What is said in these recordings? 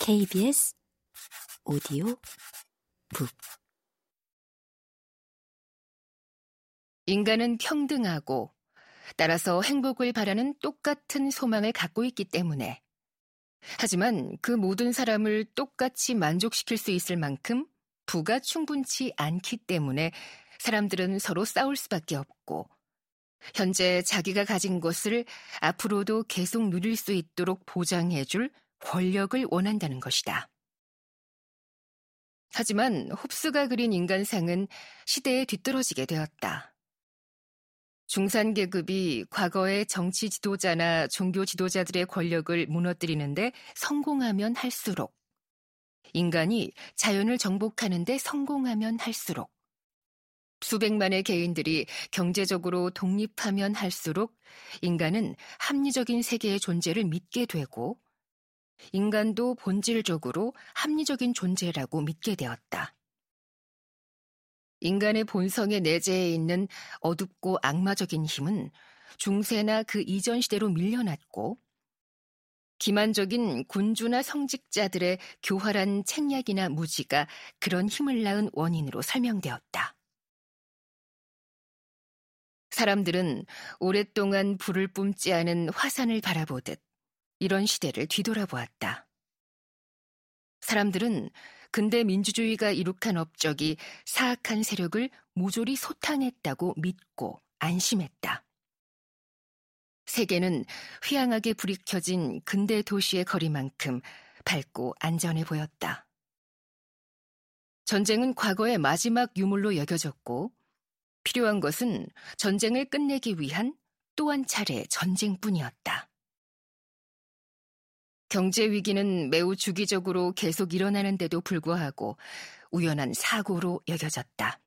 KBS 오디오 북. 인간은 평등하고 따라서 행복을 바라는 똑같은 소망을 갖고 있기 때문에. 하지만 그 모든 사람을 똑같이 만족시킬 수 있을 만큼 부가 충분치 않기 때문에 사람들은 서로 싸울 수밖에 없고 현재 자기가 가진 것을 앞으로도 계속 누릴 수 있도록 보장해줄 권력을 원한다는 것이다. 하지만 홉스가 그린 인간상은 시대에 뒤떨어지게 되었다. 중산 계급이 과거의 정치 지도자나 종교 지도자들의 권력을 무너뜨리는데 성공하면 할수록, 인간이 자연을 정복하는데 성공하면 할수록, 수백만의 개인들이 경제적으로 독립하면 할수록 인간은 합리적인 세계의 존재를 믿게 되고 인간도 본질적으로 합리적인 존재라고 믿게 되었다. 인간의 본성의 내재해 있는 어둡고 악마적인 힘은 중세나 그 이전 시대로 밀려났고 기만적인 군주나 성직자들의 교활한 책략이나 무지가 그런 힘을 낳은 원인으로 설명되었다. 사람들은 오랫동안 불을 뿜지 않은 화산을 바라보듯 이런 시대를 뒤돌아보았다. 사람들은 근대 민주주의가 이룩한 업적이 사악한 세력을 모조리 소탕했다고 믿고 안심했다. 세계는 휘황하게 불이 켜진 근대 도시의 거리만큼 밝고 안전해 보였다. 전쟁은 과거의 마지막 유물로 여겨졌고 필요한 것은 전쟁을 끝내기 위한 또 한 차례 전쟁뿐이었다. 경제 위기는 매우 주기적으로 계속 일어나는데도 불구하고 우연한 사고로 여겨졌다.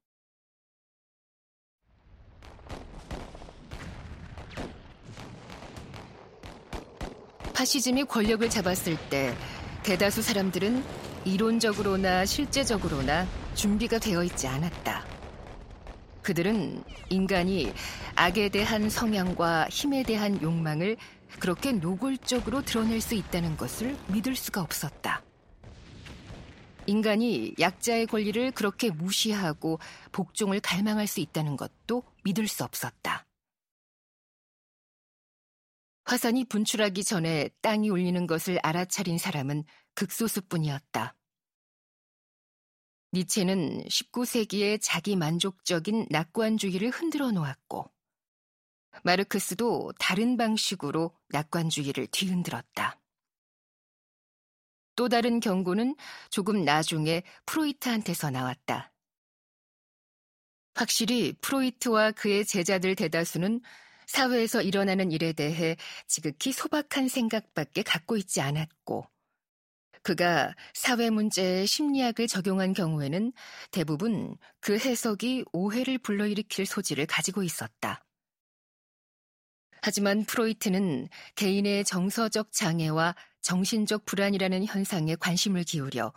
파시즘이 권력을 잡았을 때 대다수 사람들은 이론적으로나 실제적으로나 준비가 되어 있지 않았다. 그들은 인간이 악에 대한 성향과 힘에 대한 욕망을 그렇게 노골적으로 드러낼 수 있다는 것을 믿을 수가 없었다. 인간이 약자의 권리를 그렇게 무시하고 복종을 갈망할 수 있다는 것도 믿을 수 없었다. 화산이 분출하기 전에 땅이 울리는 것을 알아차린 사람은 극소수뿐이었다. 니체는 19세기에 자기 만족적인 낙관주의를 흔들어 놓았고, 마르크스도 다른 방식으로 낙관주의를 뒤흔들었다. 또 다른 경고는 조금 나중에 프로이트한테서 나왔다. 확실히 프로이트와 그의 제자들 대다수는 사회에서 일어나는 일에 대해 지극히 소박한 생각밖에 갖고 있지 않았고, 그가 사회 문제에 심리학을 적용한 경우에는 대부분 그 해석이 오해를 불러일으킬 소지를 가지고 있었다. 하지만 프로이트는 개인의 정서적 장애와 정신적 불안이라는 현상에 관심을 기울여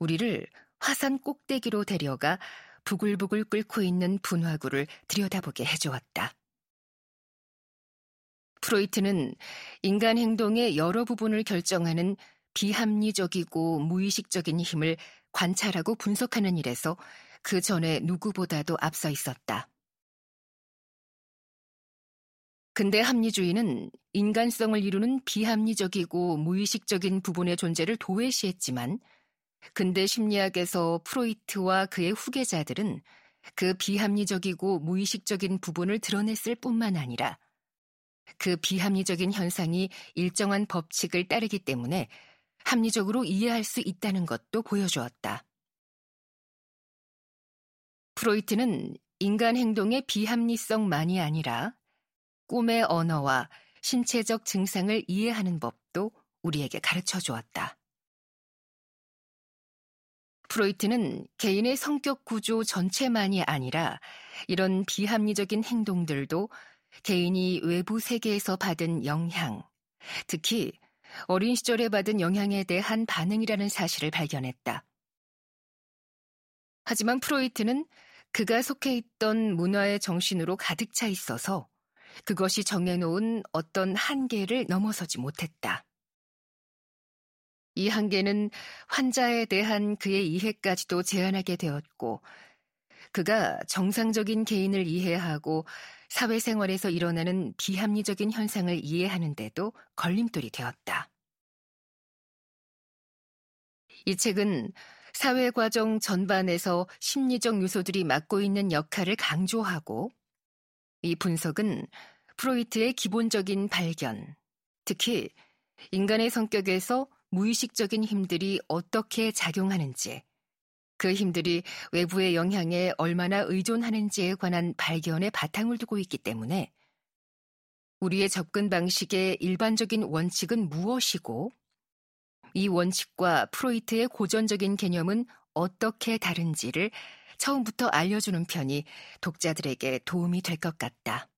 우리를 화산 꼭대기로 데려가 부글부글 끓고 있는 분화구를 들여다보게 해주었다. 프로이트는 인간 행동의 여러 부분을 결정하는 비합리적이고 무의식적인 힘을 관찰하고 분석하는 일에서 그 전에 누구보다도 앞서 있었다. 근대 합리주의는 인간성을 이루는 비합리적이고 무의식적인 부분의 존재를 도외시했지만 근대 심리학에서 프로이트와 그의 후계자들은 그 비합리적이고 무의식적인 부분을 드러냈을 뿐만 아니라 그 비합리적인 현상이 일정한 법칙을 따르기 때문에 합리적으로 이해할 수 있다는 것도 보여주었다. 프로이트는 인간 행동의 비합리성만이 아니라 꿈의 언어와 신체적 증상을 이해하는 법도 우리에게 가르쳐 주었다. 프로이트는 개인의 성격 구조 전체만이 아니라 이런 비합리적인 행동들도 개인이 외부 세계에서 받은 영향, 특히 어린 시절에 받은 영향에 대한 반응이라는 사실을 발견했다. 하지만 프로이트는 그가 속해 있던 문화의 정신으로 가득 차 있어서 그것이 정해놓은 어떤 한계를 넘어서지 못했다. 이 한계는 환자에 대한 그의 이해까지도 제한하게 되었고, 그가 정상적인 개인을 이해하고 사회생활에서 일어나는 비합리적인 현상을 이해하는데도 걸림돌이 되었다. 이 책은 사회과정 전반에서 심리적 요소들이 맡고 있는 역할을 강조하고 이 분석은 프로이트의 기본적인 발견, 특히 인간의 성격에서 무의식적인 힘들이 어떻게 작용하는지, 그 힘들이 외부의 영향에 얼마나 의존하는지에 관한 발견에 바탕을 두고 있기 때문에 우리의 접근 방식의 일반적인 원칙은 무엇이고 이 원칙과 프로이트의 고전적인 개념은 어떻게 다른지를 처음부터 알려주는 편이 독자들에게 도움이 될 것 같다.